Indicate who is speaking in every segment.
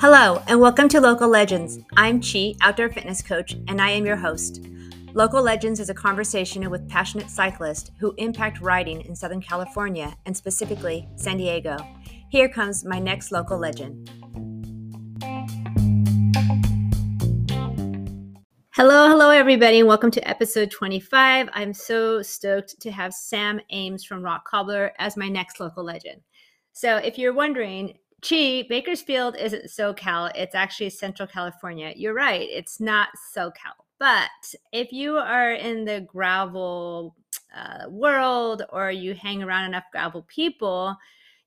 Speaker 1: Hello, and welcome to Local Legends. I'm Chi, outdoor fitness coach, and I am your host. Local Legends is a conversation with passionate cyclists who impact riding in Southern California and specifically San Diego. Here comes my next local legend. Hello, hello, everybody, and welcome to episode 25. I'm so stoked to have Sam Ames from Rock Cobbler as my next local legend. So, if you're wondering, Chi, Bakersfield isn't SoCal, it's actually Central California. You're right, it's not SoCal. But if you are in the gravel uh, world or you hang around enough gravel people,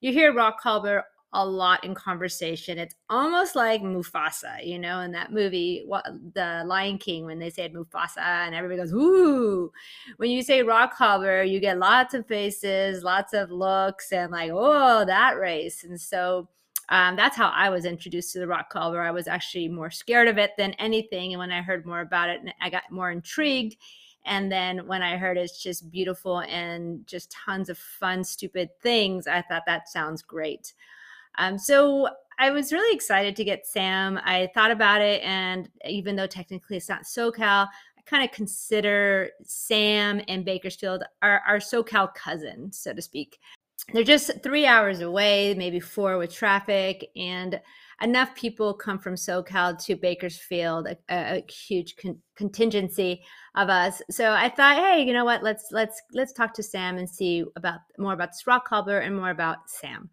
Speaker 1: you hear Rock Cobbler a lot in conversation. It's almost like Mufasa, you know, in that movie, what, The Lion King, when they said Mufasa, and everybody goes, "Ooh!" When you say rock cobbler, you get lots of faces, lots of looks, and like, "Oh, that race!" And so um, that's how I was introduced to the rock cobbler. I was actually more scared of it than anything, and when I heard more about it, I got more intrigued. And then when I heard it's just beautiful and just tons of fun, stupid things, I thought that sounds great. Um, so I was really excited to get Sam. I thought about it, and even though technically it's not SoCal, I kind of consider Sam and Bakersfield our, our SoCal cousin, so to speak. They're just three hours away, maybe four with traffic, and enough people come from SoCal to Bakersfield, a, a huge con- contingency of us. So I thought, hey, you know what? Let's let's let's talk to Sam and see about more about this rock cobbler and more about Sam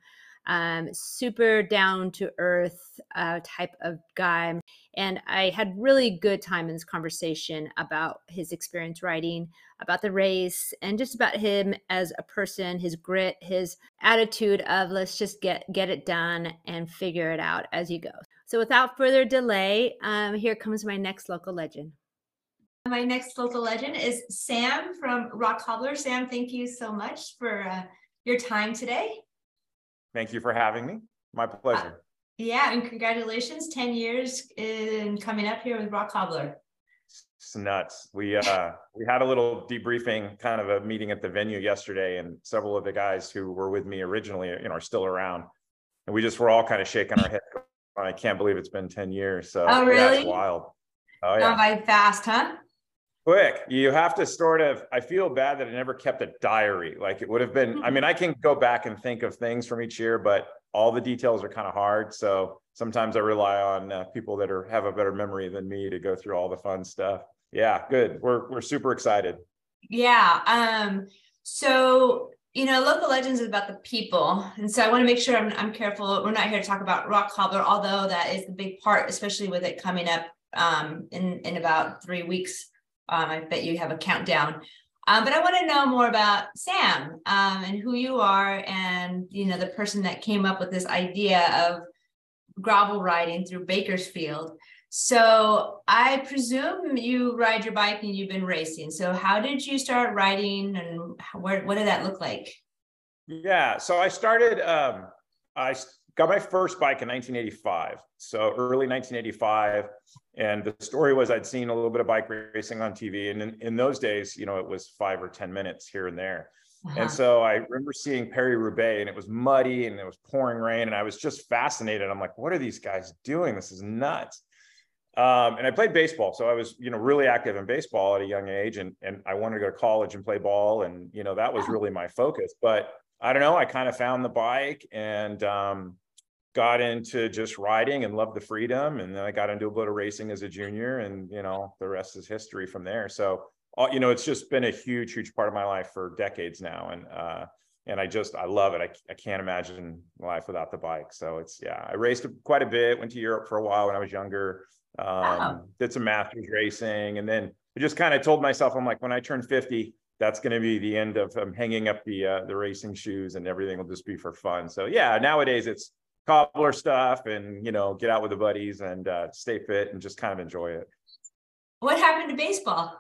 Speaker 1: um, super down to earth uh, type of guy. And I had really good time in this conversation about his experience riding, about the race, and just about him as a person, his grit, his attitude of let's just get get it done and figure it out as you go. So without further delay, um, here comes my next local legend.
Speaker 2: My next local legend is Sam from Rock Cobbler. Sam, thank you so much for uh, your time today.
Speaker 3: Thank you for having me. My pleasure. Uh,
Speaker 2: yeah, and congratulations, 10 years in coming up here with Rock Cobbler.
Speaker 3: It's nuts. We uh we had a little debriefing kind of a meeting at the venue yesterday, and several of the guys who were with me originally, you know, are still around. And we just were all kind of shaking our head. I can't believe it's been 10 years. So
Speaker 2: oh, really?
Speaker 3: Yeah, wild. Oh yeah.
Speaker 2: Gone by fast, huh?
Speaker 3: Quick. You have to sort of i feel bad that i never kept a diary. Like it would have been i mean i can go back and think of things from each year but all the details are kind of hard. So sometimes i rely on uh, people that are have a better memory than me to go through all the fun stuff. Yeah good. We're we're super excited.
Speaker 2: Yeah um so you know local legends is about the people. And so i want to make sure I'm, I'm careful. We're not here to talk about rock cobbler although that is the big part especially with it coming up um in in about three weeks um, I bet you have a countdown. Um, but I want to know more about Sam um, and who you are, and you know the person that came up with this idea of gravel riding through Bakersfield. So I presume you ride your bike and you've been racing. So how did you start riding, and where, what did that look like?
Speaker 3: Yeah, so I started. Um, I got my first bike in 1985. So early 1985. And the story was I'd seen a little bit of bike racing on TV. And in, in those days, you know, it was five or 10 minutes here and there. Uh-huh. And so I remember seeing Paris-Roubaix and it was muddy and it was pouring rain. And I was just fascinated. I'm like, what are these guys doing? This is nuts. Um, and I played baseball. So I was, you know, really active in baseball at a young age. And, and I wanted to go to college and play ball. And, you know, that was really my focus. But I don't know, I kind of found the bike and um, got into just riding and loved the freedom. And then I got into a bit of racing as a junior and, you know, the rest is history from there. So, uh, you know, it's just been a huge, huge part of my life for decades now. And, uh, and I just, I love it. I, I can't imagine life without the bike. So it's, yeah, I raced quite a bit, went to Europe for a while when I was younger, um, wow. did some masters racing. And then I just kind of told myself, I'm like, when I turn 50, that's going to be the end of um, hanging up the uh, the racing shoes and everything will just be for fun. So yeah, nowadays it's cobbler stuff and you know get out with the buddies and uh, stay fit and just kind of enjoy it.
Speaker 2: What happened to baseball?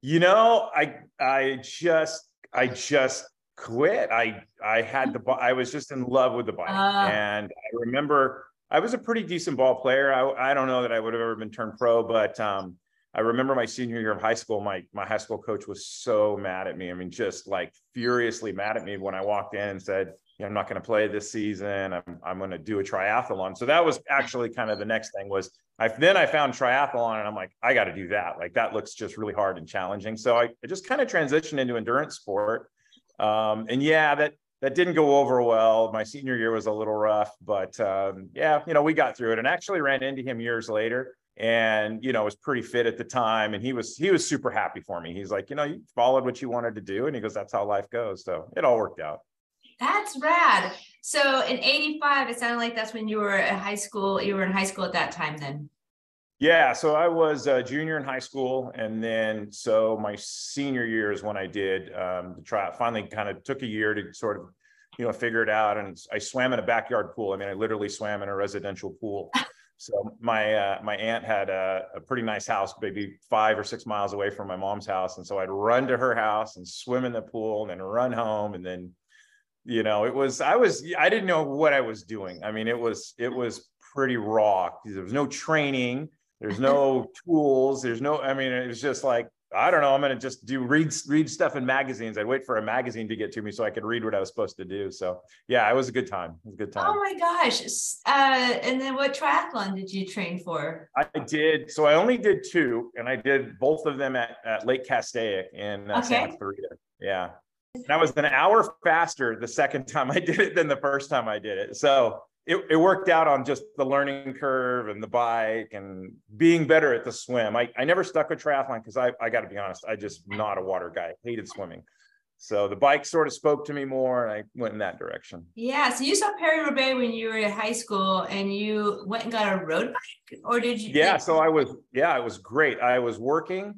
Speaker 3: You know i i just i just quit. I i had the i was just in love with the bike. Uh, and i remember i was a pretty decent ball player. I, I don't know that i would have ever been turned pro but um I remember my senior year of high school, my my high school coach was so mad at me. I mean, just like furiously mad at me when I walked in and said, know, I'm not going to play this season. I'm I'm going to do a triathlon. So that was actually kind of the next thing was I then I found triathlon and I'm like, I got to do that. Like that looks just really hard and challenging. So I, I just kind of transitioned into endurance sport. Um, and yeah, that that didn't go over well. My senior year was a little rough, but um, yeah, you know, we got through it and actually ran into him years later and you know was pretty fit at the time and he was he was super happy for me he's like you know you followed what you wanted to do and he goes that's how life goes so it all worked out
Speaker 1: that's rad. So in 85 it sounded like that's when you were at high school you were in high school at that time then?
Speaker 3: Yeah so i was a junior in high school and then so my senior year is when i did um, the trial finally kind of took a year to sort of you know figure it out and i swam in a backyard pool. I mean i literally swam in a residential pool. So my uh, my aunt had a, a, pretty nice house, maybe five or six miles away from my mom's house, and so I'd run to her house and swim in the pool, and then run home, and then, you know, it was I was I didn't know what I was doing. I mean, it was it was pretty raw. There was no training. There's no tools. There's no. I mean, it was just like I don't know. I'm going to just do read read stuff in magazines. I'd wait for a magazine to get to me so I could read what I was supposed to do. So yeah, it was a good time. It was a good time.
Speaker 1: Oh my gosh! Uh, and then what triathlon did you train for?
Speaker 3: I did. So I only did two, and I did both of them at, at Lake Castaic in uh, okay. Santa Clarita. Yeah, that was an hour faster the second time I did it than the first time I did it. So it, it worked out on just the learning curve and the bike and being better at the swim. I, I never stuck with triathlon because I, I got to be honest, I just not a water guy, hated swimming. So the bike sort of spoke to me more and I went in that direction.
Speaker 1: Yeah. So you saw Paris-Roubaix when you were in high school and you went and got a road bike or did you?
Speaker 3: Yeah. So I was, yeah, it was great. I was working,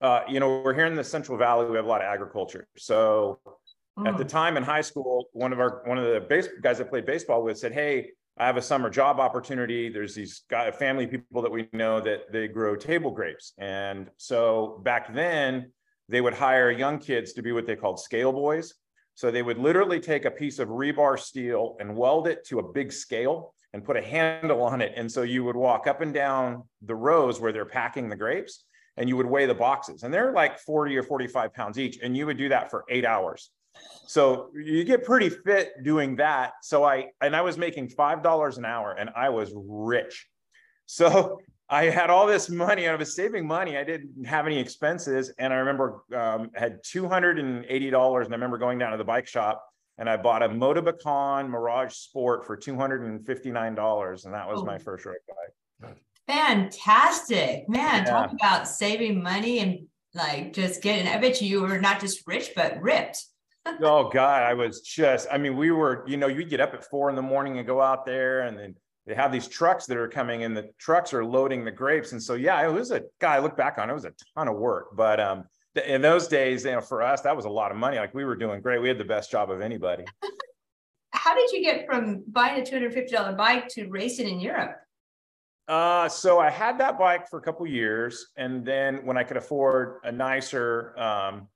Speaker 3: uh, you know, we're here in the Central Valley. We have a lot of agriculture. So Mm. At the mm. time in high school, one of our one of the base guys I played baseball with said, "Hey, I have a summer job opportunity. There's these guy, family people that we know that they grow table grapes, and so back then they would hire young kids to be what they called scale boys. So they would literally take a piece of rebar steel and weld it to a big scale and put a handle on it. And so you would walk up and down the rows where they're packing the grapes and you would weigh the boxes. And they're like 40 or 45 pounds each. And you would do that for eight hours. So you get pretty fit doing that. So I, and I was making $5 an hour and I was rich. So I had all this money. I was saving money. I didn't have any expenses. And I remember um, had $280. And I remember going down to the bike shop and I bought a Motobecane Mirage Sport for $259. And that was oh. my first road bike.
Speaker 1: Fantastic, man. Yeah. Talk about saving money and like just getting, I bet you you were not just rich, but ripped
Speaker 3: oh God, I was just, I mean, we were, you know, you get up at four in the morning and go out there and then they have these trucks that are coming and the trucks are loading the grapes. And so, yeah, it was a guy I look back on, it was a ton of work, but, um, in those days, you know, for us, that was a lot of money. Like we were doing great. We had the best job of anybody.
Speaker 1: How did you get from buying a $250 bike to racing in Europe?
Speaker 3: Uh, so I had that bike for a couple years, and then when I could afford a nicer um,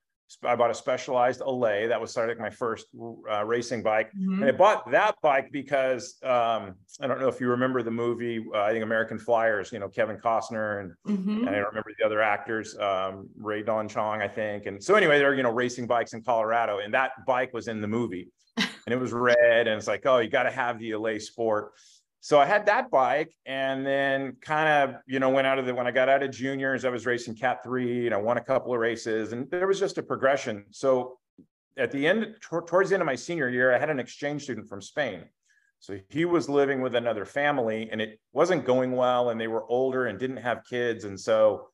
Speaker 3: I bought a Specialized Allez. That was sort of like my first uh, racing bike. Mm-hmm. And I bought that bike because um, I don't know if you remember the movie, uh, I think American Flyers, you know, Kevin Costner and, mm-hmm. and I don't remember the other actors, um, Rae Dawn Chong, I think. And so anyway, they're, you know, racing bikes in Colorado and that bike was in the movie and it was red. And it's like, oh, you got to have the Allez Sport so I had that bike and then kind of, you know, went out of the, when I got out of juniors, I was racing cat three and I won a couple of races and there was just a progression. So at the end, t- towards the end of my senior year, I had an exchange student from Spain. So he was living with another family and it wasn't going well and they were older and didn't have kids. And so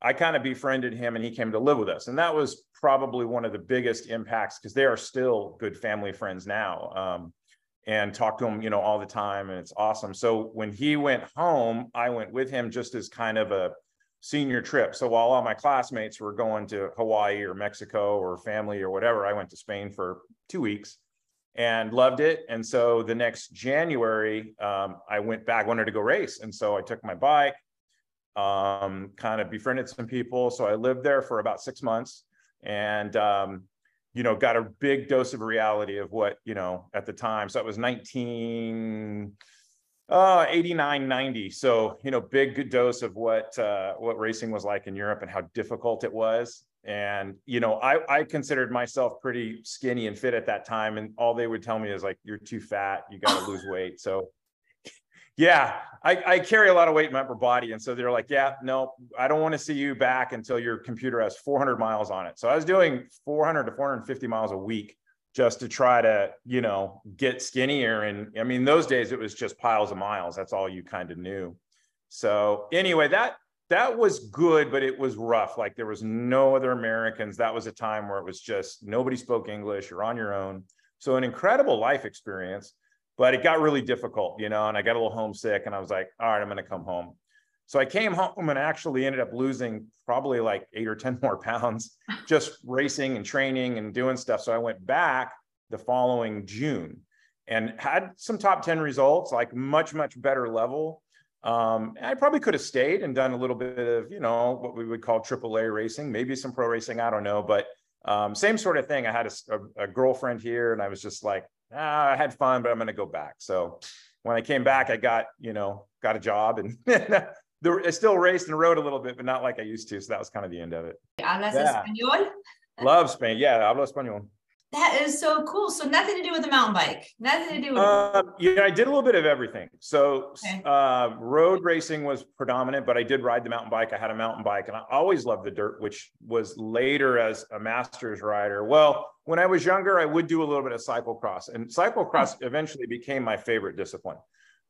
Speaker 3: I kind of befriended him and he came to live with us. And that was probably one of the biggest impacts because they are still good family friends now. Um, and talk to him, you know, all the time. And it's awesome. So when he went home, I went with him just as kind of a senior trip. So while all my classmates were going to Hawaii or Mexico or family or whatever, I went to Spain for two weeks and loved it. And so the next January, um, I went back, wanted to go race. And so I took my bike, um, kind of befriended some people. So I lived there for about six months. And um, you know, got a big dose of reality of what, you know, at the time. So that was 19, Uh, 89, 90. So, you know, big good dose of what uh, what racing was like in Europe and how difficult it was. And, you know, I, I considered myself pretty skinny and fit at that time. And all they would tell me is like, you're too fat, you got to lose weight. So yeah, I, I, carry a lot of weight in my upper body. And so they're like, yeah, no, I don't want to see you back until your computer has 400 miles on it. So I was doing 400 to 450 miles a week just to try to, you know, get skinnier. And I mean, those days it was just piles of miles. That's all you kind of knew. So anyway, that that was good, but it was rough. Like there was no other Americans. That was a time where it was just nobody spoke English. You're on your own. So an incredible life experience, but it got really difficult, you know, and I got a little homesick and I was like, all right, I'm going to come home. So I came home and actually ended up losing probably like eight or 10 more pounds just racing and training and doing stuff. So I went back the following June and had some top 10 results, like much, much better level. Um, I probably could have stayed and done a little bit of, you know, what we would call AAA racing, maybe some pro racing, I don't know. But um, same sort of thing. I had a, a, a girlfriend here and I was just like, ah, I had fun, but I'm going to go back. So when I came back, I got, you know, got a job and I still raced and rode a little bit, but not like I used to. So that was kind of the end of it.
Speaker 1: ¿Hablas yeah. español?
Speaker 3: Love Spain. Yeah, hablo español.
Speaker 1: That is so cool. So nothing to do with the mountain bike. Nothing to do with.
Speaker 3: Uh, yeah, I did a little bit of everything. So okay. uh, road racing was predominant, but I did ride the mountain bike. I had a mountain bike, and I always loved the dirt, which was later as a masters rider. Well, when I was younger, I would do a little bit of cyclocross, and cyclocross eventually became my favorite discipline.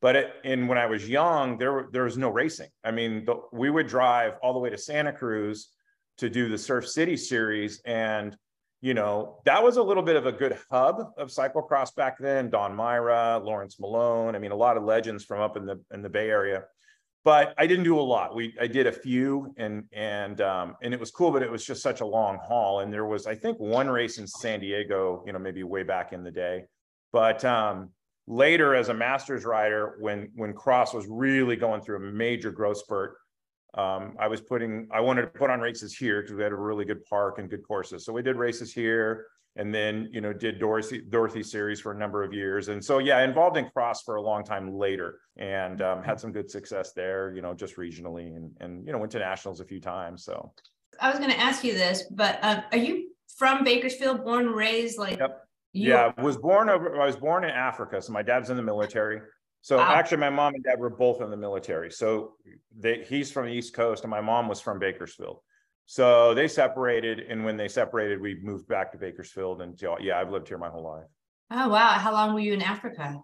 Speaker 3: But it, in when I was young, there there was no racing. I mean, the, we would drive all the way to Santa Cruz to do the Surf City series, and you know that was a little bit of a good hub of cyclocross back then. Don Myrah, Laurence Malone. I mean, a lot of legends from up in the in the Bay Area. But I didn't do a lot. We I did a few, and and um, and it was cool, but it was just such a long haul. And there was I think one race in San Diego, you know, maybe way back in the day. But um, later as a master's rider when when cross was really going through a major growth spurt um, i was putting i wanted to put on races here because we had a really good park and good courses so we did races here and then you know did dorothy dorothy series for a number of years and so yeah involved in cross for a long time later and um, had some good success there you know just regionally and and you know went to nationals a few times so
Speaker 1: i was going to ask you this but um, are you from bakersfield born raised like
Speaker 3: yep. You yeah, was born over. I was born in Africa, so my dad's in the military. So wow. actually, my mom and dad were both in the military. So they, he's from the East Coast, and my mom was from Bakersfield. So they separated, and when they separated, we moved back to Bakersfield. And yeah, I've lived here my whole life.
Speaker 1: Oh wow! How long were you in Africa?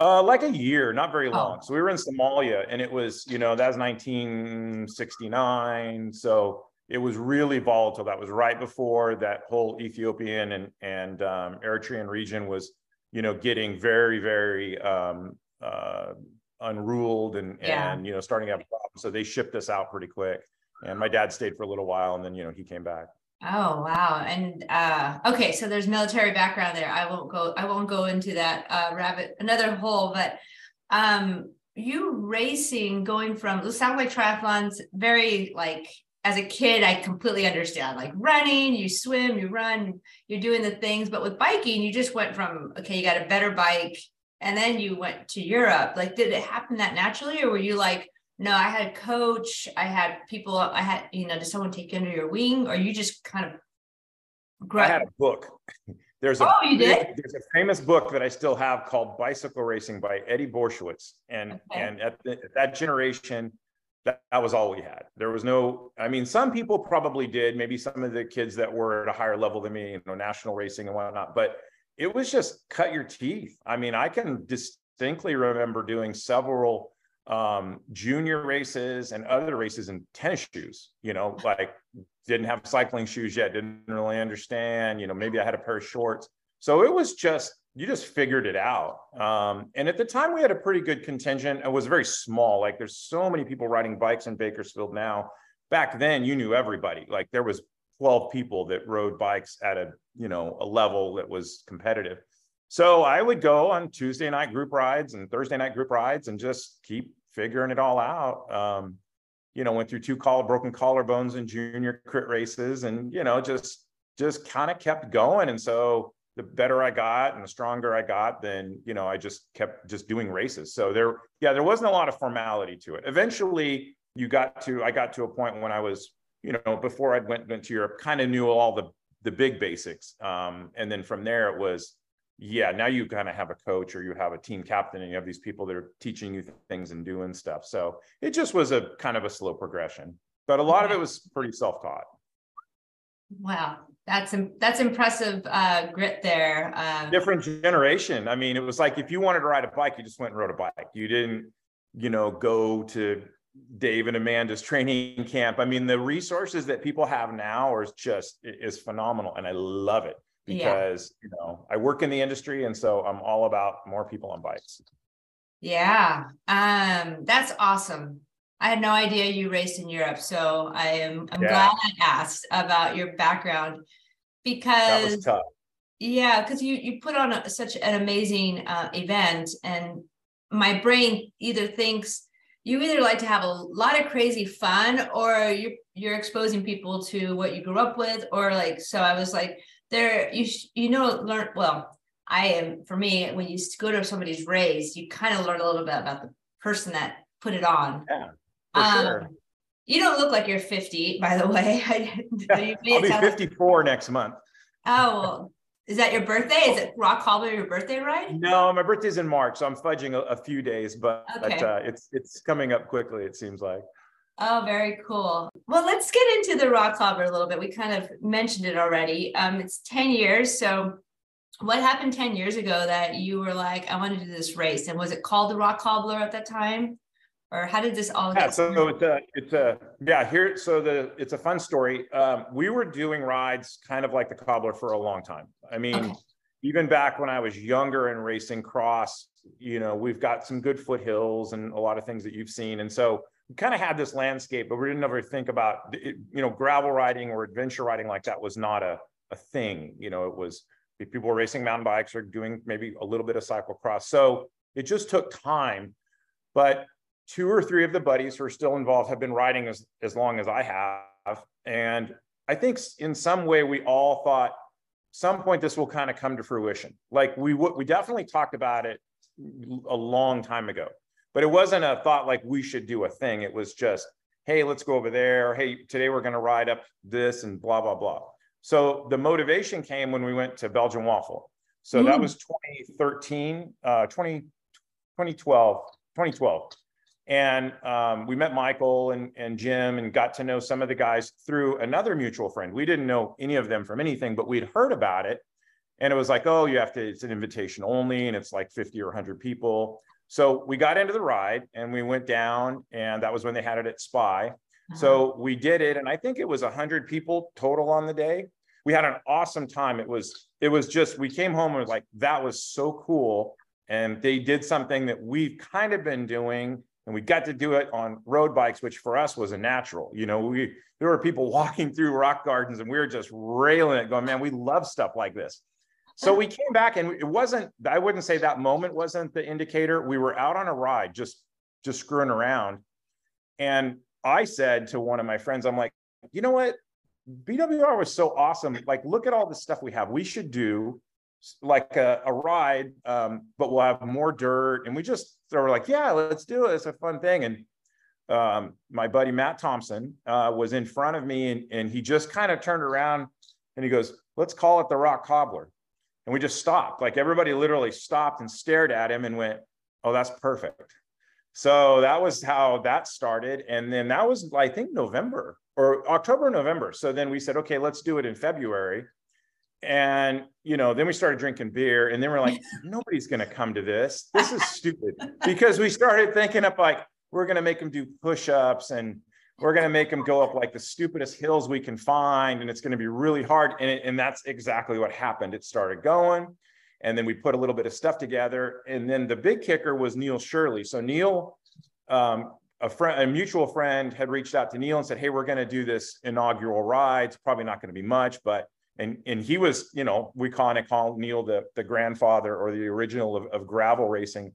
Speaker 3: Uh, like a year, not very long. Oh. So we were in Somalia, and it was, you know, that was 1969. So it was really volatile. That was right before that whole Ethiopian and and um, Eritrean region was, you know, getting very very um, uh, unruled and yeah. and you know starting to have problems. So they shipped us out pretty quick. And my dad stayed for a little while, and then you know he came back.
Speaker 1: Oh wow! And uh, okay, so there's military background there. I won't go. I won't go into that uh, rabbit another hole. But um, you racing, going from sounds like triathlons, very like as a kid, I completely understand like running, you swim, you run, you're doing the things. But with biking, you just went from, okay, you got a better bike. And then you went to Europe. Like, did it happen that naturally? Or were you like, no, I had a coach, I had people, I had, you know, did someone take you under your wing? Or you just kind of
Speaker 3: I had a book. There's a,
Speaker 1: oh, you did?
Speaker 3: There's a famous book that I still have called Bicycle Racing by Eddie Borysewicz. And, okay. and at, the, at that generation, that, that was all we had. There was no, I mean, some people probably did, maybe some of the kids that were at a higher level than me, you know, national racing and whatnot, but it was just cut your teeth. I mean, I can distinctly remember doing several um, junior races and other races in tennis shoes, you know, like didn't have cycling shoes yet, didn't really understand, you know, maybe I had a pair of shorts. So it was just you just figured it out. Um, and at the time, we had a pretty good contingent. It was very small. Like there's so many people riding bikes in Bakersfield now. Back then, you knew everybody. Like there was 12 people that rode bikes at a you know a level that was competitive. So I would go on Tuesday night group rides and Thursday night group rides and just keep figuring it all out. Um, you know, went through two collar broken collarbones in junior crit races, and you know just just kind of kept going. And so the better I got and the stronger I got, then you know I just kept just doing races. So there, yeah, there wasn't a lot of formality to it. Eventually, you got to I got to a point when I was you know before I went went to Europe, kind of knew all the the big basics, um, and then from there it was yeah. Now you kind of have a coach or you have a team captain, and you have these people that are teaching you things and doing stuff. So it just was a kind of a slow progression, but a lot of it was pretty self taught.
Speaker 1: Wow, that's that's impressive uh, grit there.
Speaker 3: Um, Different generation. I mean, it was like if you wanted to ride a bike, you just went and rode a bike. You didn't, you know, go to Dave and Amanda's training camp. I mean, the resources that people have now are just is phenomenal, and I love it because yeah. you know I work in the industry, and so I'm all about more people on bikes.
Speaker 1: Yeah, um, that's awesome. I had no idea you raced in Europe, so I am I'm yeah. glad I asked about your background because yeah, because you you put on a, such an amazing uh, event, and my brain either thinks you either like to have a lot of crazy fun or you're you're exposing people to what you grew up with, or like so. I was like, there you you know learn well. I am for me when you go to somebody's race, you kind of learn a little bit about the person that put it on.
Speaker 3: Yeah um, sure.
Speaker 1: You don't look like you're 50, by the way.
Speaker 3: I'll be 54 next month.
Speaker 1: Oh, well, is that your birthday? Is it Rock Cobbler your birthday ride?
Speaker 3: No, my birthday's in March, so I'm fudging a, a few days, but, okay. but uh, it's it's coming up quickly. It seems like.
Speaker 1: Oh, very cool. Well, let's get into the Rock Cobbler a little bit. We kind of mentioned it already. Um, it's 10 years. So, what happened 10 years ago that you were like, I want to do this race? And was it called the Rock Cobbler at that time? Or how did this all
Speaker 3: yeah so it's a it's a yeah here so the it's a fun story. Um, we were doing rides kind of like the cobbler for a long time. I mean okay. even back when i was younger and racing cross you know we've got some good foothills and a lot of things that you've seen. And so we kind of had this landscape but we didn't ever think about it, you know gravel riding or adventure riding like that was not a, a thing. You know it was people were racing mountain bikes or doing maybe a little bit of cyclocross. So it just took time but two or three of the buddies who are still involved have been riding as, as long as I have. And I think in some way we all thought some point this will kind of come to fruition. Like we we definitely talked about it a long time ago, but it wasn't a thought like we should do a thing. It was just, hey, let's go over there. Hey, today we're going to ride up this and blah blah blah. So the motivation came when we went to Belgian Waffle. So mm. that was 2013, uh, 20, 2012, 2012. And um, we met Michael and, and Jim and got to know some of the guys through another mutual friend. We didn't know any of them from anything, but we'd heard about it. And it was like, oh, you have to, it's an invitation only, and it's like 50 or 100 people. So we got into the ride and we went down, and that was when they had it at Spy. Uh-huh. So we did it, and I think it was 100 people total on the day. We had an awesome time. It was, it was just, we came home and was like, that was so cool. And they did something that we've kind of been doing and we got to do it on road bikes, which for us was a natural. You know, we there were people walking through rock gardens, and we were just railing it, going, "Man, we love stuff like this." So we came back, and it wasn't. I wouldn't say that moment wasn't the indicator. We were out on a ride, just just screwing around, and I said to one of my friends, "I'm like, you know what? BWR was so awesome. Like, look at all the stuff we have. We should do like a, a ride, um, but we'll have more dirt. And we just so we're like, yeah, let's do it. It's a fun thing. And um, my buddy Matt Thompson uh, was in front of me, and, and he just kind of turned around and he goes, "Let's call it the Rock Cobbler." And we just stopped. Like everybody literally stopped and stared at him and went, "Oh, that's perfect." So that was how that started. And then that was, I think, November or October, November. So then we said, okay, let's do it in February and you know then we started drinking beer and then we're like nobody's going to come to this. This is stupid. Because we started thinking up like we're going to make them do push-ups and we're going to make them go up like the stupidest hills we can find and it's going to be really hard and, it, and that's exactly what happened. It started going and then we put a little bit of stuff together and then the big kicker was neil shirley. So neil um, a friend a mutual friend had reached out to neil and said hey we're going to do this inaugural ride. It's probably not going to be much but and and he was you know we kind of call neil the the grandfather or the original of, of gravel racing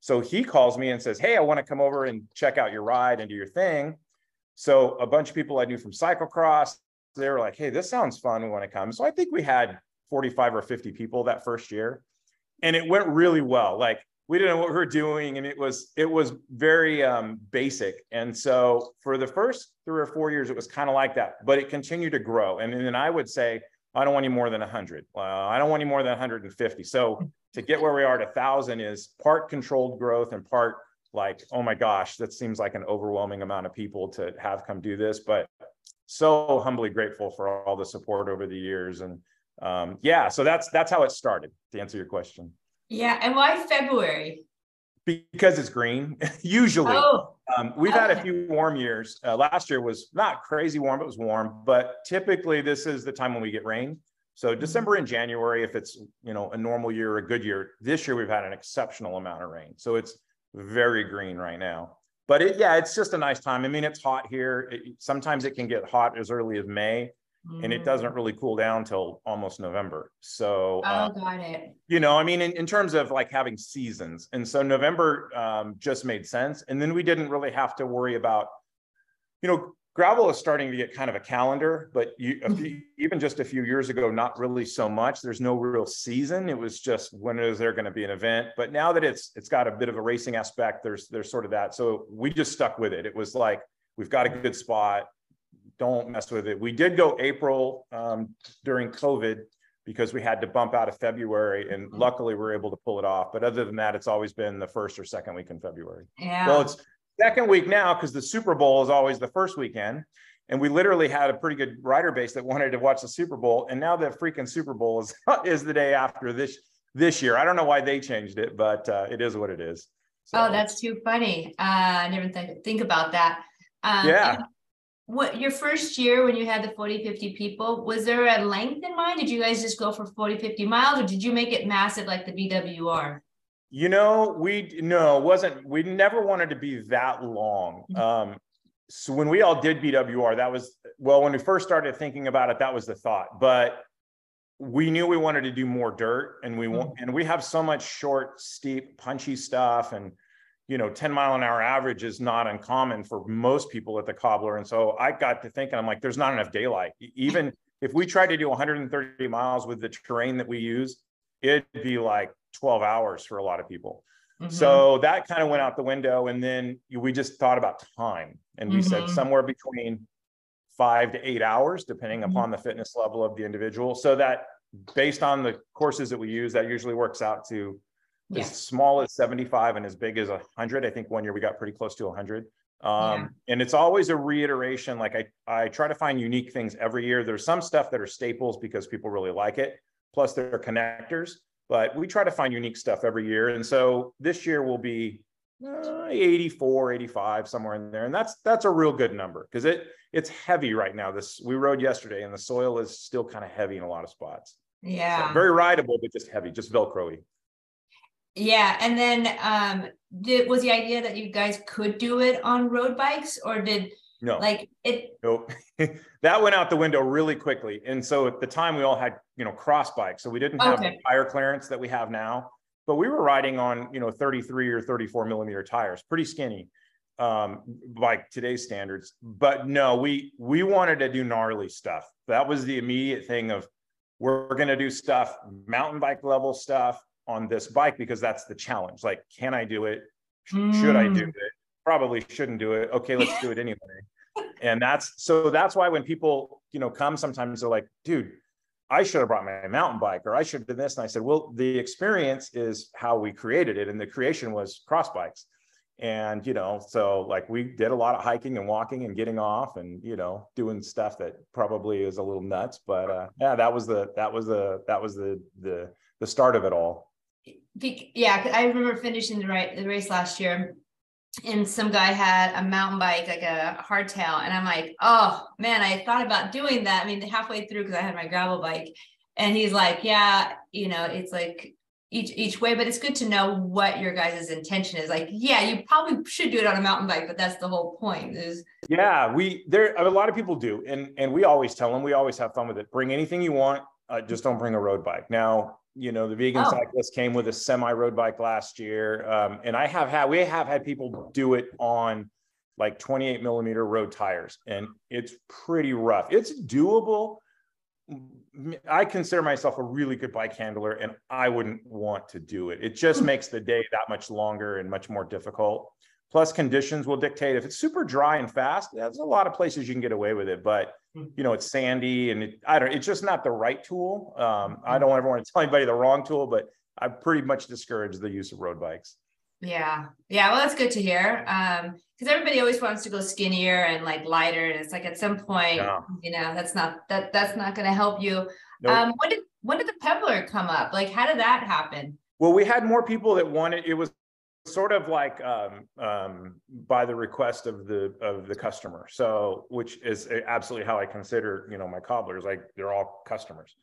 Speaker 3: so he calls me and says hey i want to come over and check out your ride and do your thing so a bunch of people i knew from cyclocross they were like hey this sounds fun we want to come so i think we had 45 or 50 people that first year. And it went really well. Like we didn't know what we were doing. And it was, it was very um, basic. And so for the first three or four years, it was kind of like that, but it continued to grow. And then I would say, I don't want any more than 100. Uh, I don't want any more than 150. So to get where we are at 1,000 is part controlled growth and part like, oh my gosh, that seems like an overwhelming amount of people to have come do this. But so humbly grateful for all the support over the years. And um, yeah, so that's that's how it started. To answer your question.
Speaker 1: Yeah, and why February?
Speaker 3: Because it's green. Usually, oh. Um, we've okay. had a few warm years. Uh, last year was not crazy warm, it was warm, but typically this is the time when we get rain. So mm-hmm. December and January, if it's you know a normal year a good year, this year we've had an exceptional amount of rain. So it's very green right now. But it, yeah, it's just a nice time. I mean, it's hot here. It, sometimes it can get hot as early as May and it doesn't really cool down till almost November. So,
Speaker 1: oh, uh, got it.
Speaker 3: You know, I mean, in, in terms of like having seasons, and so November um, just made sense, and then we didn't really have to worry about, you know, gravel is starting to get kind of a calendar, but you, a few, even just a few years ago, not really so much. There's no real season. It was just when is there going to be an event? But now that it's it's got a bit of a racing aspect, there's there's sort of that. So we just stuck with it. It was like we've got a good spot don't mess with it. We did go April um, during COVID because we had to bump out of February, and mm-hmm. luckily we are able to pull it off. But other than that, it's always been the first or second week in February.
Speaker 1: Yeah.
Speaker 3: Well, it's second week now because the Super Bowl is always the first weekend. And we literally had a pretty good rider base that wanted to watch the Super Bowl, and now the freaking Super Bowl is is the day after this this year. I don't know why they changed it, but uh, it is what it is.
Speaker 1: So. Oh, that's too funny. Uh, I never th- think about that.
Speaker 3: Um, yeah
Speaker 1: what your first year when you had the 40 50 people was there a length in mind did you guys just go for 40 50 miles or did you make it massive like the bwr
Speaker 3: you know we no wasn't we never wanted to be that long mm-hmm. um so when we all did bwr that was well when we first started thinking about it that was the thought but we knew we wanted to do more dirt and we want mm-hmm. and we have so much short steep punchy stuff and you know 10 mile an hour average is not uncommon for most people at the cobbler and so i got to thinking i'm like there's not enough daylight even if we tried to do 130 miles with the terrain that we use it'd be like 12 hours for a lot of people mm-hmm. so that kind of went out the window and then we just thought about time and we mm-hmm. said somewhere between five to eight hours depending mm-hmm. upon the fitness level of the individual so that based on the courses that we use that usually works out to yeah. as small as 75 and as big as 100 i think one year we got pretty close to 100 um, yeah. and it's always a reiteration like I, I try to find unique things every year. There's some stuff that are staples because people really like it plus they're connectors but we try to find unique stuff every year. And so this year will be uh, 84 85 somewhere in there. And that's that's a real good number because it it's heavy right now. This we rode yesterday and the soil is still kind of heavy in a lot of spots.
Speaker 1: Yeah.
Speaker 3: so very rideable but just heavy just velcro
Speaker 1: yeah, and then um, did was the idea that you guys could do it on road bikes, or did
Speaker 3: no
Speaker 1: like it?
Speaker 3: Nope, that went out the window really quickly. And so at the time, we all had you know cross bikes, so we didn't have okay. the tire clearance that we have now. But we were riding on you know 33 or 34 millimeter tires, pretty skinny um by today's standards but no we we wanted to do gnarly stuff that was the immediate thing of we're going to do stuff mountain bike level stuff on this bike because that's the challenge. Like, can I do it? Mm. Should I do hmm. it? Probably shouldn't do it. Okay, let's do it anyway. and that's so that's why when people, you know, come sometimes they're like, dude, I should have brought my mountain bike or I should have done this. And I said, well, the experience is how we created it. And the creation was cross bikes. And, you know, so like we did a lot of hiking and walking and getting off and, you know, doing stuff that probably is a little nuts. But uh, yeah, that was the, that was the, that was the, the, the start of it all
Speaker 1: yeah, I remember finishing the right the race last year, and some guy had a mountain bike, like a hardtail, and I'm like, oh man, I thought about doing that. I mean, halfway through because I had my gravel bike, and he's like, yeah, you know, it's like each each way, but it's good to know what your guys' intention is. Like, yeah, you probably should do it on a mountain bike, but that's the whole point. Is
Speaker 3: yeah, we there a lot of people do, and and we always tell them we always have fun with it. Bring anything you want, uh, just don't bring a road bike. Now you know, the vegan oh. cyclist came with a semi road bike last year. Um, and I have had, we have had people do it on like 28 millimeter road tires and it's pretty rough. It's doable, I consider myself a really good bike handler and I wouldn't want to do it. It just hmm. makes the day that much longer and much more difficult. Plus conditions will dictate if it's super dry and fast, there's a lot of places you can get away with it, but hmm. you know, it's sandy and it, I don't, it's just not the right tool. Um, I hmm. don't ever want to tell anybody the wrong tool, but I pretty much discourage the use of road bikes.
Speaker 1: Yeah. Yeah. Well, that's good to hear. Um, because everybody always wants to go skinnier and like lighter. And it's like at some point, yeah. you know, that's not that that's not gonna help you. Nope. Um, when did when did the pebbler come up? Like how did that happen?
Speaker 3: Well, we had more people that wanted it was sort of like um, um, by the request of the of the customer so which is absolutely how i consider you know my cobblers like they're all customers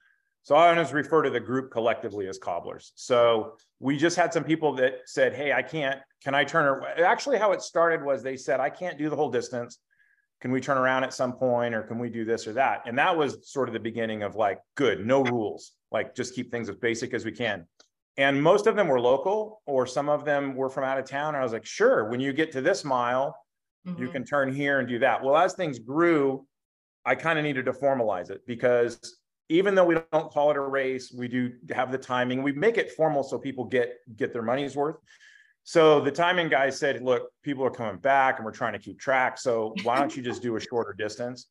Speaker 3: so I always refer to the group collectively as cobblers. So we just had some people that said, Hey, I can't, can I turn around? Actually, how it started was they said, I can't do the whole distance. Can we turn around at some point or can we do this or that? And that was sort of the beginning of like, good, no rules, like just keep things as basic as we can. And most of them were local or some of them were from out of town. And I was like, sure, when you get to this mile, mm-hmm. you can turn here and do that. Well, as things grew, I kind of needed to formalize it because even though we don't call it a race, we do have the timing. We make it formal so people get get their money's worth. So the timing guy said, "Look, people are coming back, and we're trying to keep track. So why don't you just do a shorter distance?"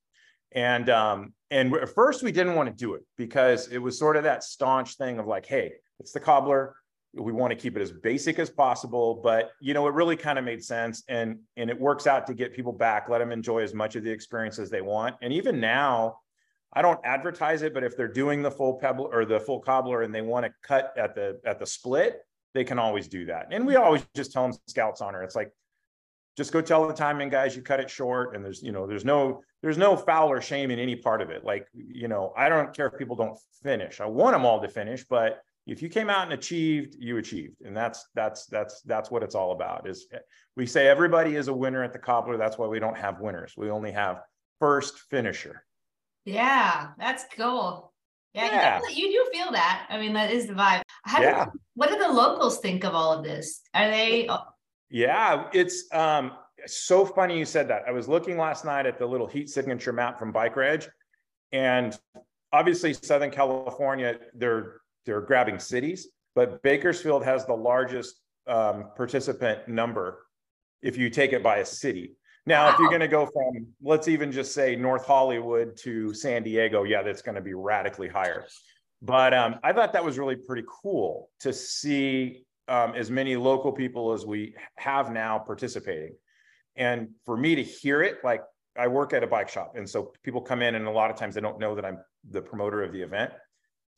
Speaker 3: And um, and at first we didn't want to do it because it was sort of that staunch thing of like, "Hey, it's the cobbler. We want to keep it as basic as possible." But you know, it really kind of made sense, and and it works out to get people back, let them enjoy as much of the experience as they want. And even now, I don't advertise it, but if they're doing the full pebble or the full cobbler and they want to cut at the at the split, they can always do that. And we always just tell them scouts honor. It's like just go tell the timing guys you cut it short and there's you know there's no there's no foul or shame in any part of it like you know i don't care if people don't finish i want them all to finish but if you came out and achieved you achieved and that's that's that's that's what it's all about is we say everybody is a winner at the cobbler that's why we don't have winners we only have first finisher
Speaker 1: yeah, that's cool. Yeah, yeah. You, you, do feel that. I mean, that is the vibe. How yeah. Do, what do the locals think of all of this? Are they?
Speaker 3: Yeah, it's um, so funny you said that. I was looking last night at the little heat signature map from Bike Reg, and obviously Southern California, they're they're grabbing cities, but Bakersfield has the largest um, participant number if you take it by a city. Now, wow. if you're going to go from, let's even just say North Hollywood to San Diego, yeah, that's going to be radically higher. But um, I thought that was really pretty cool to see um, as many local people as we have now participating. And for me to hear it, like I work at a bike shop. And so people come in, and a lot of times they don't know that I'm the promoter of the event.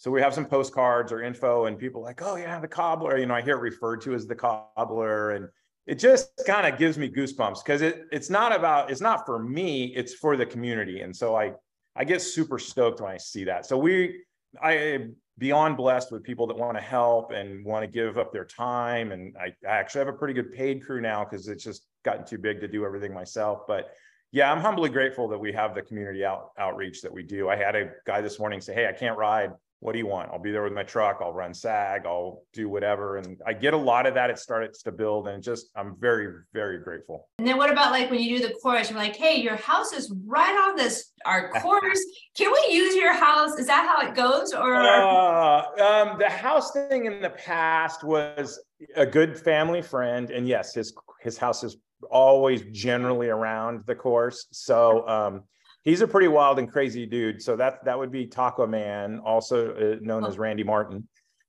Speaker 3: So we have some postcards or info, and people like, oh, yeah, the cobbler. You know, I hear it referred to as the cobbler. And it just kind of gives me goosebumps because it it's not about it's not for me it's for the community and so i i get super stoked when i see that so we i am beyond blessed with people that want to help and want to give up their time and i, I actually have a pretty good paid crew now because it's just gotten too big to do everything myself but yeah i'm humbly grateful that we have the community out, outreach that we do i had a guy this morning say hey i can't ride what do you want? I'll be there with my truck. I'll run SAG. I'll do whatever. And I get a lot of that. It starts to build and just, I'm very, very grateful.
Speaker 1: And then what about like when you do the course, you're like, hey, your house is right on this, our course. Can we use your house? Is that how it goes? Or uh,
Speaker 3: um, the house thing in the past was a good family friend. And yes, his, his house is always generally around the course. So, um, he's a pretty wild and crazy dude. So that that would be Taco Man, also uh, known oh. as Randy Martin.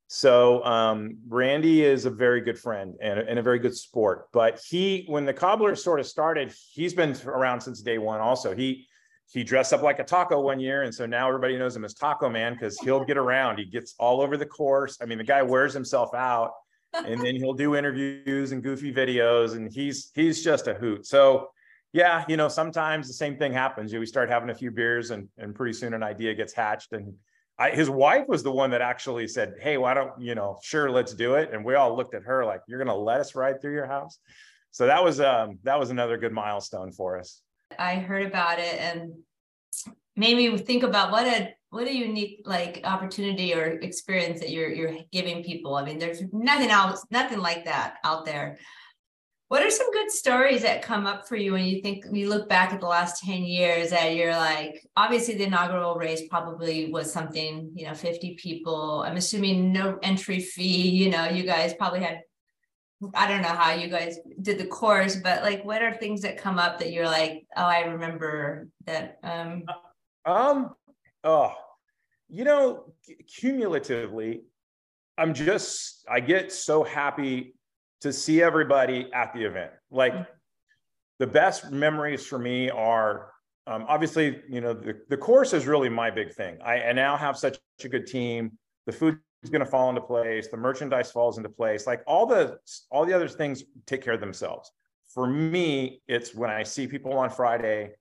Speaker 3: So um, Randy is a very good friend and, and a very good sport. But he, when the cobbler sort of started, he's been around since day one. Also, he he dressed up like a taco one year, and so now everybody knows him as Taco Man because he'll get around. He gets all over the course. I mean, the guy wears himself out, and then he'll do interviews and goofy videos, and he's he's just a hoot. So yeah, you know, sometimes the same thing happens. You know, we start having a few beers and and pretty soon an idea gets hatched. And I, his wife was the one that actually said, Hey, why don't, you know, sure, let's do it. And we all looked at her like, you're gonna let us ride through your house. So that was um that was another good milestone for us.
Speaker 1: I heard about it and made me think about what a what a unique like opportunity or experience that you're you're giving people. I mean, there's nothing else, nothing like that out there. What are some good stories that come up for you when you think you look back at the last 10 years that you're like, obviously the inaugural race probably was something, you know, 50 people. I'm assuming no entry fee, you know, you guys probably had I don't know how you guys did the course, but like what are things that come up that you're like, oh, I remember that um
Speaker 3: um oh you know cumulatively I'm just I get so happy to see everybody at the event. Like mm-hmm. the best memories for me are um, obviously, you know, the, the course is really my big thing. I, I now have such a good team. The food is going to fall into place. The merchandise falls into place. Like all the all the other things take care of themselves. For me, it's when I see people on Friday,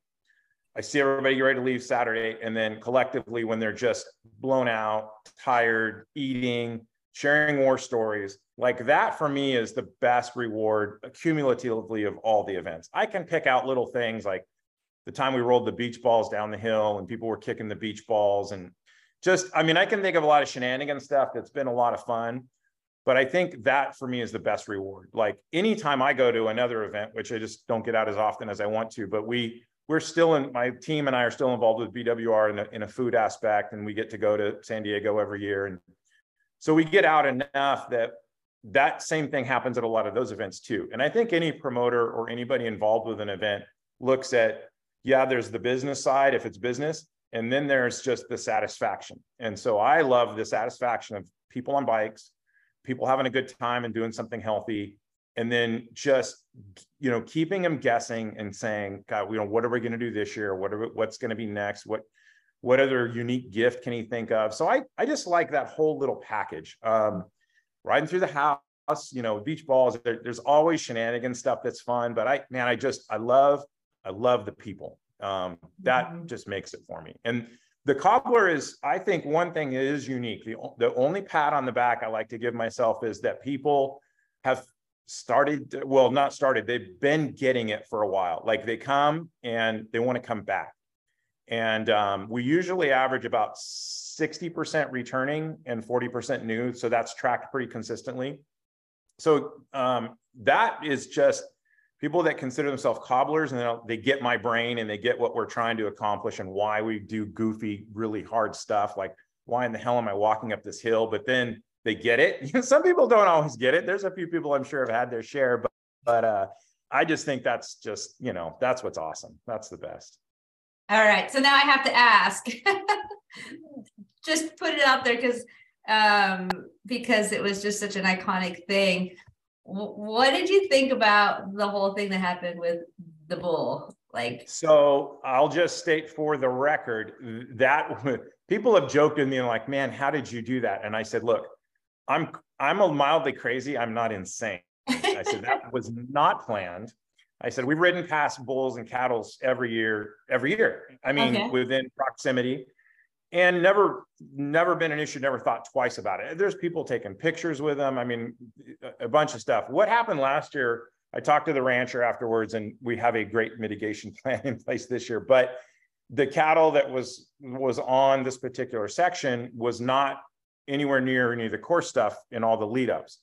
Speaker 3: I see everybody ready to leave Saturday, and then collectively when they're just blown out, tired, eating, sharing war stories like that for me is the best reward cumulatively of all the events. I can pick out little things like the time we rolled the beach balls down the hill and people were kicking the beach balls and just i mean i can think of a lot of shenanigan stuff that's been a lot of fun but i think that for me is the best reward. Like anytime i go to another event which i just don't get out as often as i want to but we we're still in my team and i are still involved with bwr in a, in a food aspect and we get to go to san diego every year and so we get out enough that that same thing happens at a lot of those events too. And I think any promoter or anybody involved with an event looks at, yeah, there's the business side if it's business, and then there's just the satisfaction. And so I love the satisfaction of people on bikes, people having a good time and doing something healthy, and then just you know keeping them guessing and saying, God, you know, what are we going to do this year? What are what's going to be next? What what other unique gift can he think of? So I, I just like that whole little package. Um, riding through the house, you know, beach balls, there, there's always shenanigan stuff that's fun, but I, man, I just, I love, I love the people. Um, that mm-hmm. just makes it for me. And the cobbler is, I think one thing is unique. The, the only pat on the back I like to give myself is that people have started, well, not started, they've been getting it for a while. Like they come and they want to come back. And um, we usually average about 60% returning and 40% new. So that's tracked pretty consistently. So um, that is just people that consider themselves cobblers and they get my brain and they get what we're trying to accomplish and why we do goofy, really hard stuff. Like, why in the hell am I walking up this hill? But then they get it. Some people don't always get it. There's a few people I'm sure have had their share, but, but uh, I just think that's just, you know, that's what's awesome. That's the best.
Speaker 1: All right. So now I have to ask. just put it out there because um because it was just such an iconic thing. what did you think about the whole thing that happened with the bull? Like
Speaker 3: So, I'll just state for the record that people have joked with me and like, "Man, how did you do that?" And I said, "Look, I'm I'm a mildly crazy. I'm not insane." I said that was not planned. I said, we've ridden past bulls and cattle every year, every year. I mean, okay. within proximity and never, never been an issue, never thought twice about it. There's people taking pictures with them. I mean, a bunch of stuff. What happened last year, I talked to the rancher afterwards and we have a great mitigation plan in place this year, but the cattle that was, was on this particular section was not anywhere near any of the course stuff in all the lead ups.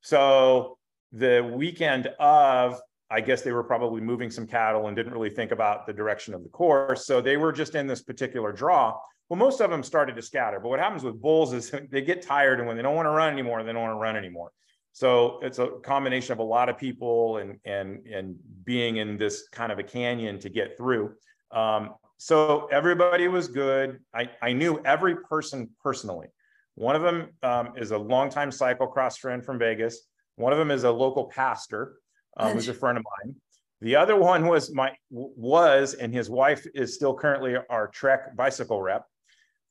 Speaker 3: So the weekend of I guess they were probably moving some cattle and didn't really think about the direction of the course. So they were just in this particular draw. Well, most of them started to scatter. But what happens with bulls is they get tired, and when they don't want to run anymore, they don't want to run anymore. So it's a combination of a lot of people and and and being in this kind of a canyon to get through. Um, so everybody was good. I, I knew every person personally. One of them um, is a longtime cyclocross friend from Vegas. One of them is a local pastor um, who's a friend of mine. The other one was my was and his wife is still currently our Trek bicycle rep.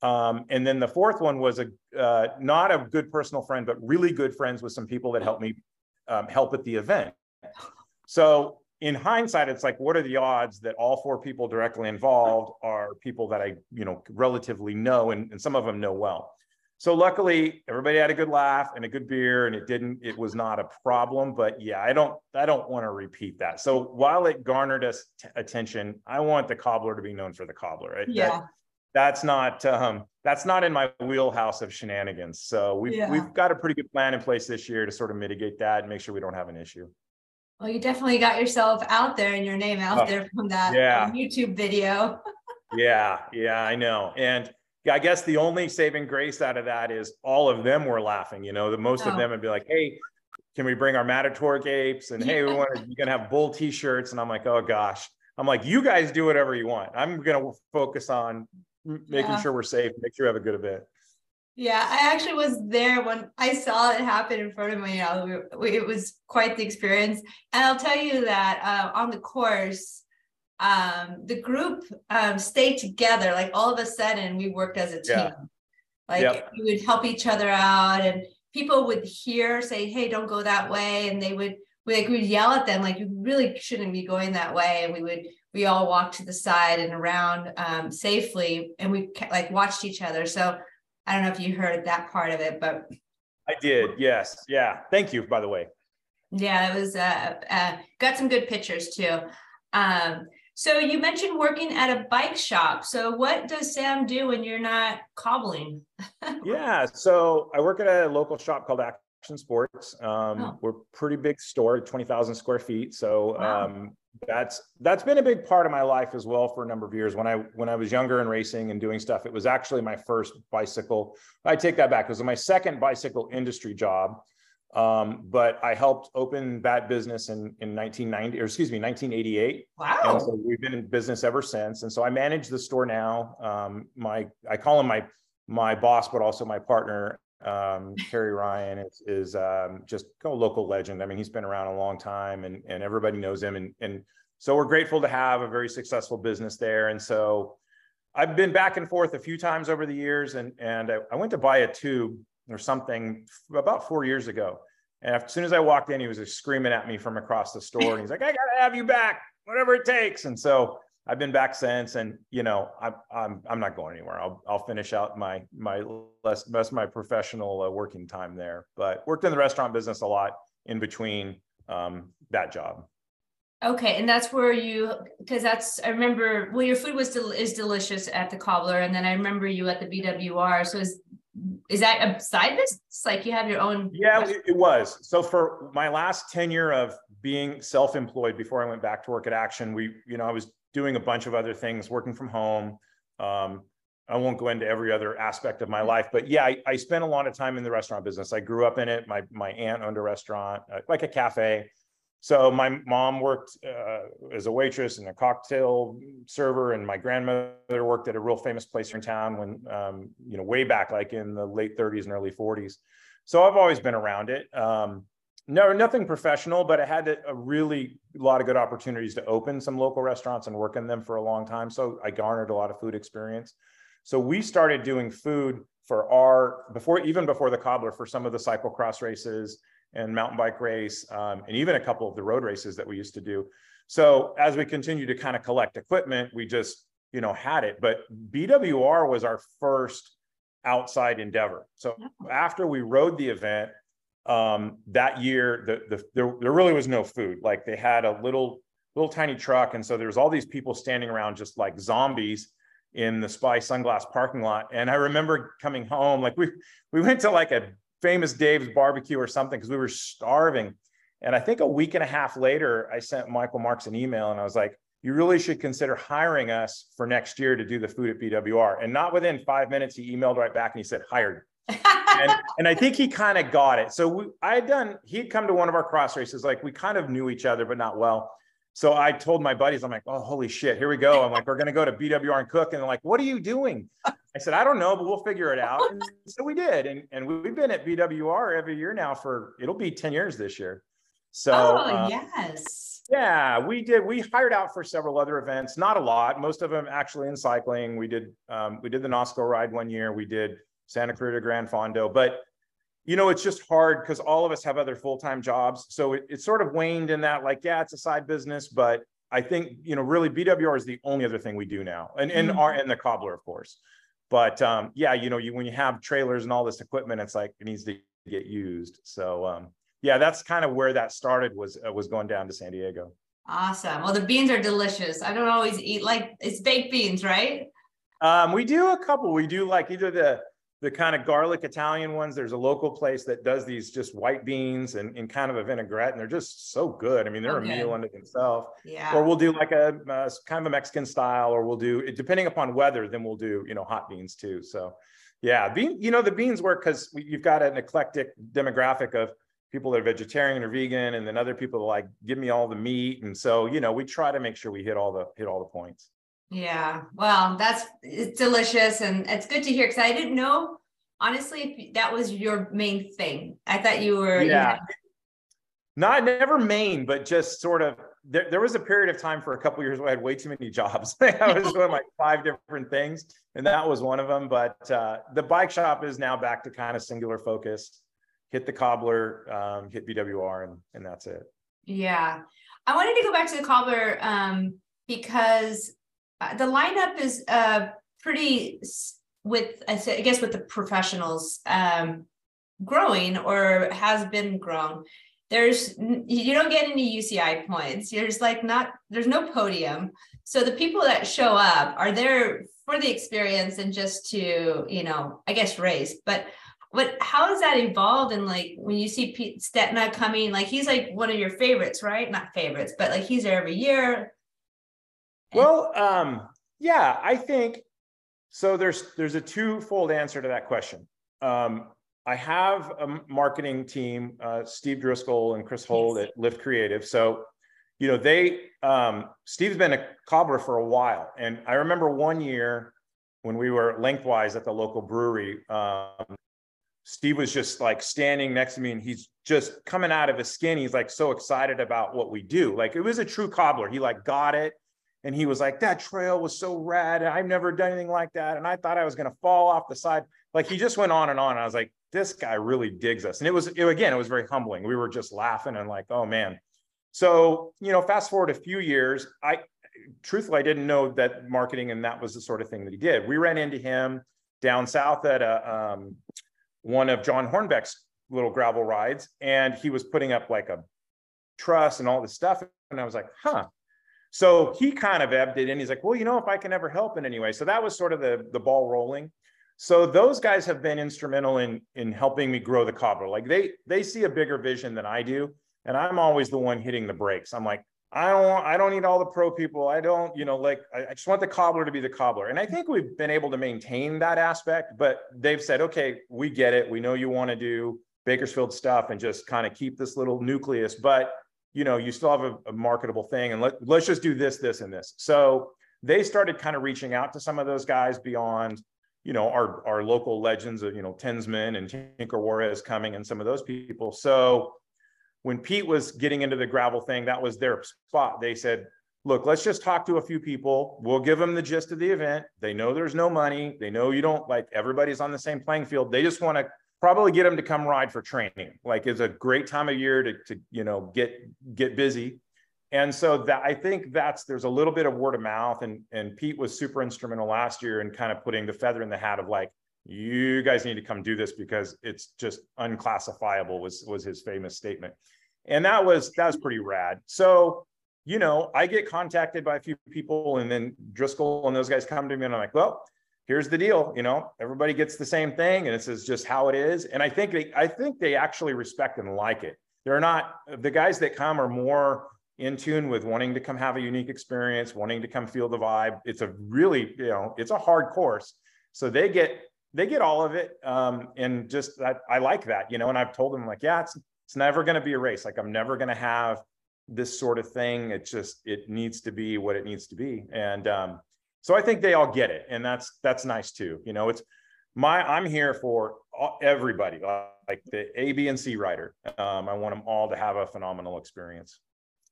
Speaker 3: Um, and then the fourth one was a uh, not a good personal friend, but really good friends with some people that helped me um, help at the event. So in hindsight, it's like, what are the odds that all four people directly involved are people that I, you know, relatively know, and, and some of them know well. So luckily, everybody had a good laugh and a good beer, and it didn't. It was not a problem. But yeah, I don't. I don't want to repeat that. So while it garnered us t- attention, I want the cobbler to be known for the cobbler. Right?
Speaker 1: Yeah. That,
Speaker 3: that's not. Um, that's not in my wheelhouse of shenanigans. So we've yeah. we've got a pretty good plan in place this year to sort of mitigate that and make sure we don't have an issue.
Speaker 1: Well, you definitely got yourself out there and your name out oh, there from that yeah. YouTube video.
Speaker 3: yeah, yeah, I know. And I guess the only saving grace out of that is all of them were laughing. You know, the most oh. of them would be like, "Hey, can we bring our Matador apes?" And hey, we want to, you're gonna have bull T-shirts. And I'm like, "Oh gosh." I'm like, you guys do whatever you want. I'm gonna focus on making yeah. sure we're safe, make sure we have a good event.
Speaker 1: Yeah, I actually was there when I saw it happen in front of me. You know, it was quite the experience. And I'll tell you that uh, on the course, um, the group um, stayed together. Like all of a sudden, we worked as a team. Yeah. Like yep. we would help each other out, and people would hear say, "Hey, don't go that way," and they would we like we'd yell at them like you really shouldn't be going that way, and we would we all walk to the side and around um, safely, and we like watched each other. So I don't know if you heard that part of it, but
Speaker 3: I did. Yes. Yeah. Thank you, by the way.
Speaker 1: Yeah, it was uh, uh got some good pictures too. Um, so you mentioned working at a bike shop. So what does Sam do when you're not cobbling?
Speaker 3: yeah, so I work at a local shop called Action Sports. Um, oh. We're pretty big store, twenty thousand square feet. So wow. um, that's that's been a big part of my life as well for a number of years when i when i was younger and racing and doing stuff it was actually my first bicycle i take that back it was my second bicycle industry job um, but i helped open that business in in 1990 or excuse me 1988 wow and so we've been in business ever since and so i manage the store now um, my i call him my my boss but also my partner um, Terry Ryan is, is um, just a local legend. I mean, he's been around a long time and, and everybody knows him. And, and so we're grateful to have a very successful business there. And so I've been back and forth a few times over the years and, and I, I went to buy a tube or something about four years ago. And as soon as I walked in, he was screaming at me from across the store and he's like, I got to have you back, whatever it takes. And so I've been back since, and you know, I'm I'm I'm not going anywhere. I'll I'll finish out my my less my professional uh, working time there. But worked in the restaurant business a lot in between um, that job.
Speaker 1: Okay, and that's where you because that's I remember. Well, your food was del- is delicious at the cobbler, and then I remember you at the BWR. So is is that a side business? Like you have your own?
Speaker 3: Yeah, restaurant? it was. So for my last tenure of being self-employed before I went back to work at Action, we you know I was doing a bunch of other things, working from home. Um, I won't go into every other aspect of my life, but yeah, I, I, spent a lot of time in the restaurant business. I grew up in it. My my aunt owned a restaurant, uh, like a cafe. So my mom worked uh, as a waitress and a cocktail server, and my grandmother worked at a real famous place in town when um, you know way back, like in the late 30s and early 40s. So I've always been around it. Um, no, nothing professional, but I had a, really lot of good opportunities to open some local restaurants and work in them for a long time. So I garnered a lot of food experience. So we started doing food for our before even before the cobbler for some of the cyclocross races and mountain bike race um, and even a couple of the road races that we used to do. So as we continue to kind of collect equipment, we just you know had it. But BWR was our first outside endeavor. So after we rode the event um, that year the, the there, there really was no food like they had a little little tiny truck and so there was all these people standing around just like zombies in the spy sunglass parking lot and i remember coming home like we we went to like a famous dave's barbecue or something because we were starving and i think a week and a half later i sent Michael Marckx an email and i was like you really should consider hiring us for next year to do the food at bwr and not within five minutes he emailed right back and he said hired and, and I think he kind of got it. So we, I had done, he'd come to one of our cross races, like we kind of knew each other, but not well. So I told my buddies, I'm like, oh, holy shit, here we go. I'm like, we're going to go to BWR and cook. And they're like, what are you doing? I said, I don't know, but we'll figure it out. And so we did. And, and we've been at BWR every year now for, it'll be 10 years this year. So,
Speaker 1: oh, um, yes.
Speaker 3: Yeah, we did. We hired out for several other events, not a lot, most of them actually in cycling. We did, um, we did the NOSCO ride one year. We did Santa Clarita Grand Fondo. But you know, it's just hard because all of us have other full-time jobs. So it, it sort of waned in that, like, yeah, it's a side business, but I think, you know, really BWR is the only other thing we do now. And and mm-hmm. our and the cobbler, of course. But um, yeah, you know, you when you have trailers and all this equipment, it's like it needs to get used. So um, yeah, that's kind of where that started was uh, was going down to San Diego.
Speaker 1: Awesome. Well, the beans are delicious. I don't always eat like it's baked beans, right?
Speaker 3: Um, we do a couple. We do like either the the kind of garlic Italian ones. There's a local place that does these just white beans and, and kind of a vinaigrette, and they're just so good. I mean, they're okay. a meal unto themselves.
Speaker 1: Yeah.
Speaker 3: Or we'll do like a, a, kind of a Mexican style, or we'll do depending upon weather. Then we'll do you know hot beans too. So, yeah, bean. You know the beans work because you've got an eclectic demographic of people that are vegetarian or vegan, and then other people like give me all the meat, and so you know we try to make sure we hit all the hit all the points.
Speaker 1: Yeah, well, that's it's delicious and it's good to hear because I didn't know honestly if that was your main thing. I thought you were
Speaker 3: yeah. Not never main, but just sort of there, there was a period of time for a couple years where I had way too many jobs. I was doing like five different things, and that was one of them. But uh, the bike shop is now back to kind of singular focus. Hit the cobbler, um, hit BWR, and and that's it.
Speaker 1: Yeah, I wanted to go back to the cobbler um, because uh, the lineup is uh, pretty with I guess with the professionals um, growing or has been grown. There's you don't get any UCI points. There's like not there's no podium. So the people that show up are there for the experience and just to you know I guess race. But what how has that evolved? And like when you see Pete Stetina coming, like he's like one of your favorites, right? Not favorites, but like he's there every year
Speaker 3: well, um, yeah, I think so. There's there's a twofold answer to that question. Um, I have a marketing team, uh, Steve Driscoll and Chris Hold yes. at Lift Creative. So, you know, they um, Steve's been a cobbler for a while, and I remember one year when we were lengthwise at the local brewery. Um, Steve was just like standing next to me and he's just coming out of his skin. He's like so excited about what we do. Like it was a true cobbler. He like got it and he was like, that trail was so rad. I've never done anything like that. And I thought I was going to fall off the side. Like he just went on and on. And I was like, this guy really digs us. And it was, it, again, it was very humbling. We were just laughing and like, oh man. So, you know, fast forward a few years, I truthfully, I didn't know that marketing and that was the sort of thing that he did. We ran into him down south at a, um, one of John Hornbeck's little gravel rides. And he was putting up like a truss and all this stuff. And I was like, huh, so he kind of ebbed it and he's like, well, you know, if I can ever help in any way. So that was sort of the, the ball rolling. So those guys have been instrumental in, in helping me grow the cobbler. Like they, they see a bigger vision than I do. And I'm always the one hitting the brakes. I'm like, I don't want, I don't need all the pro people. I don't, you know, like I, I just want the cobbler to be the cobbler. And I think we've been able to maintain that aspect, but they've said, okay, we get it. We know you want to do Bakersfield stuff and just kind of keep this little nucleus, but you know, you still have a, a marketable thing and let, let's just do this, this, and this. So they started kind of reaching out to some of those guys beyond, you know, our, our local legends of, you know, Tensman and Tinker Juarez coming and some of those people. So when Pete was getting into the gravel thing, that was their spot. They said, look, let's just talk to a few people. We'll give them the gist of the event. They know there's no money. They know you don't like everybody's on the same playing field. They just want to probably get them to come ride for training. Like it's a great time of year to, to you know get get busy. And so that I think that's there's a little bit of word of mouth and and Pete was super instrumental last year in kind of putting the feather in the hat of like you guys need to come do this because it's just unclassifiable was was his famous statement. And that was that was pretty rad. So you know, I get contacted by a few people and then Driscoll and those guys come to me and I'm like, well, here's the deal you know everybody gets the same thing and this is just how it is. And i think they i think they actually respect and like it. They're not the guys that come are more in tune with wanting to come have a unique experience wanting to come feel the vibe. It's a really you know it's a hard course. So they get they get all of it. Um, and just that i like that you know and i've told them like yeah it's it's never going to be a race. Like i'm never going to have this sort of thing. It just it needs to be what it needs to be. And um, so I think they all get it, and that's that's nice too. You know, it's my I'm here for everybody, like the A, B, and C rider. Um, I want them all to have a phenomenal experience.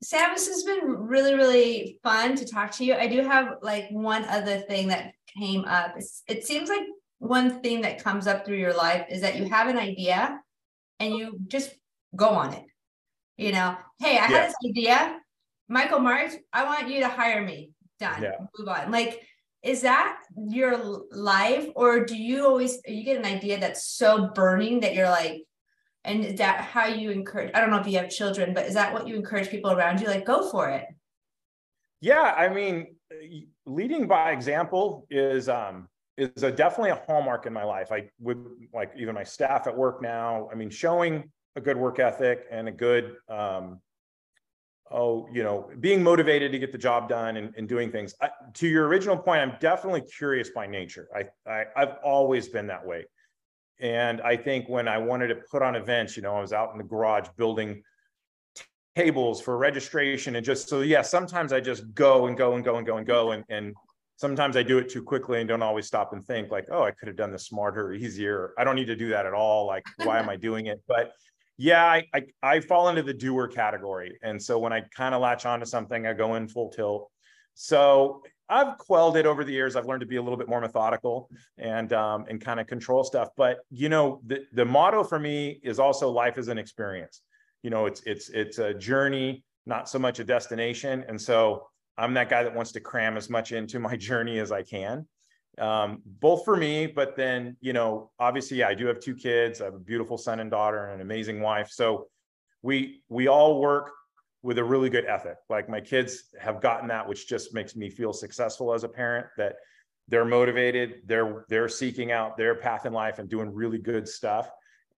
Speaker 1: Sam, this has been really, really fun to talk to you. I do have like one other thing that came up. It's, it seems like one thing that comes up through your life is that you have an idea and you just go on it. You know, hey, I yeah. had this idea. Michael Marckx, I want you to hire me done yeah. move on like is that your life or do you always you get an idea that's so burning that you're like and is that how you encourage i don't know if you have children but is that what you encourage people around you like go for it
Speaker 3: yeah i mean leading by example is um is a definitely a hallmark in my life. I would like even my staff at work now. I mean, showing a good work ethic and a good um, oh, you know, being motivated to get the job done and, and doing things. I, to your original point, I'm definitely curious by nature. I, I I've always been that way. And I think when I wanted to put on events, you know, I was out in the garage building tables for registration and just so yeah, sometimes I just go and go and go and go and go and and sometimes I do it too quickly and don't always stop and think like, oh, I could have done this smarter, easier. I don't need to do that at all. Like, why am I doing it? But yeah, I, I, I fall into the doer category. And so when I kind of latch onto something, I go in full tilt. So I've quelled it over the years. I've learned to be a little bit more methodical and um, and kind of control stuff. But you know, the the motto for me is also life is an experience. You know, it's it's it's a journey, not so much a destination. And so I'm that guy that wants to cram as much into my journey as I can, um, both for me, but then, you know, obviously, I do have two kids. I have a beautiful son and daughter and an amazing wife. So we we all work with a really good ethic. Like my kids have gotten that, which just makes me feel successful as a parent that they're motivated, they're they're seeking out their path in life and doing really good stuff.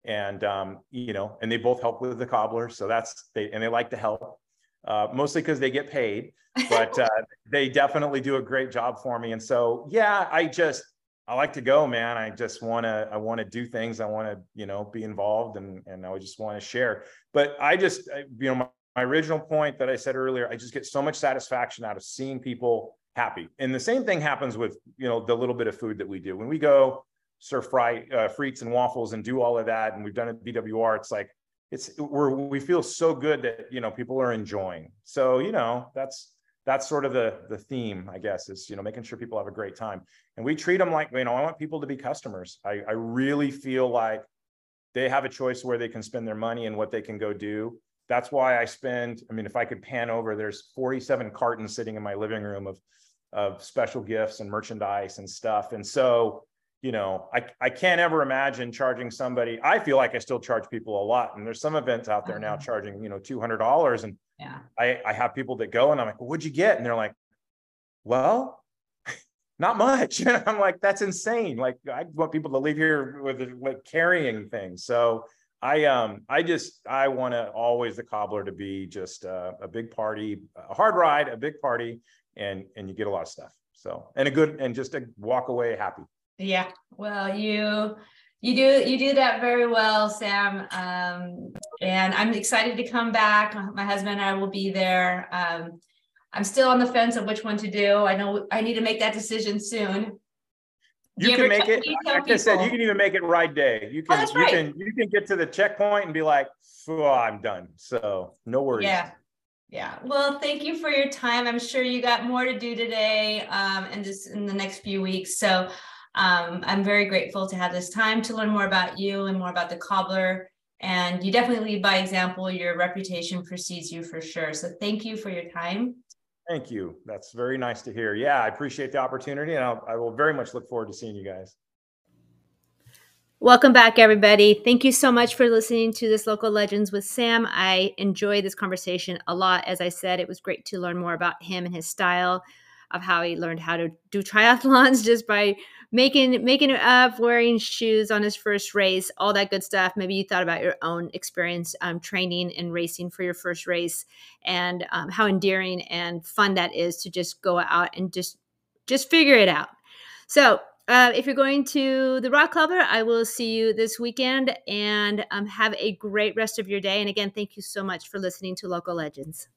Speaker 3: And um, you know, and they both help with the cobbler. So that's they and they like to help uh, mostly because they get paid, but uh, they definitely do a great job for me. And so, yeah, I just, I like to go, man. I just want to, I want to do things. I want to, you know, be involved and, and I just want to share. But I just, you know, my, my original point that I said earlier, I just get so much satisfaction out of seeing people happy. And the same thing happens with, you know, the little bit of food that we do. When we go serve fry, uh, frites and waffles and do all of that, and we've done it BWR, it's like, it's we're we feel so good that you know people are enjoying. So you know that's that's sort of the the theme i guess is you know making sure people have a great time. And we treat them like you know i want people to be customers. I i really feel like they have a choice where they can spend their money and what they can go do. That's why i spend i mean if i could pan over there's 47 cartons sitting in my living room of of special gifts and merchandise and stuff. And so you know, I, I can't ever imagine charging somebody. I feel like I still charge people a lot. And there's some events out there now mm-hmm. charging, you know, $200. And
Speaker 1: yeah,
Speaker 3: I, I have people that go and I'm like, what'd you get? And they're like, well, not much. And I'm like, that's insane. Like I want people to leave here with like carrying things. So I, um, I just, I want to always the cobbler to be just a, a big party, a hard ride, a big party, and, and you get a lot of stuff. So, and a good, and just to walk away happy.
Speaker 1: Yeah. Well, you you do you do that very well, Sam. Um, and I'm excited to come back. My husband and I will be there. Um, I'm still on the fence of which one to do. I know I need to make that decision soon.
Speaker 3: You, you can make it. Like I said, you can even make it right day. You oh, can oh, you right. can you can get to the checkpoint and be like, oh, I'm done. So no worries.
Speaker 1: Yeah. Yeah. Well, thank you for your time. I'm sure you got more to do today um, and just in the next few weeks. So um, I'm very grateful to have this time to learn more about you and more about the cobbler. And you definitely lead by example. Your reputation precedes you for sure. So thank you for your time.
Speaker 3: Thank you. That's very nice to hear. Yeah, I appreciate the opportunity and I'll, I will very much look forward to seeing you guys.
Speaker 4: Welcome back, everybody. Thank you so much for listening to this Local Legends with Sam. I enjoyed this conversation a lot. As I said, it was great to learn more about him and his style of how he learned how to do triathlons just by making making it up, wearing shoes on his first race, all that good stuff. Maybe you thought about your own experience um, training and racing for your first race, and um, how endearing and fun that is to just go out and just just figure it out. So. Uh, if you're going to the Rock Cobbler, I will see you this weekend and um, have a great rest of your day. And again, thank you so much for listening to Local Legends.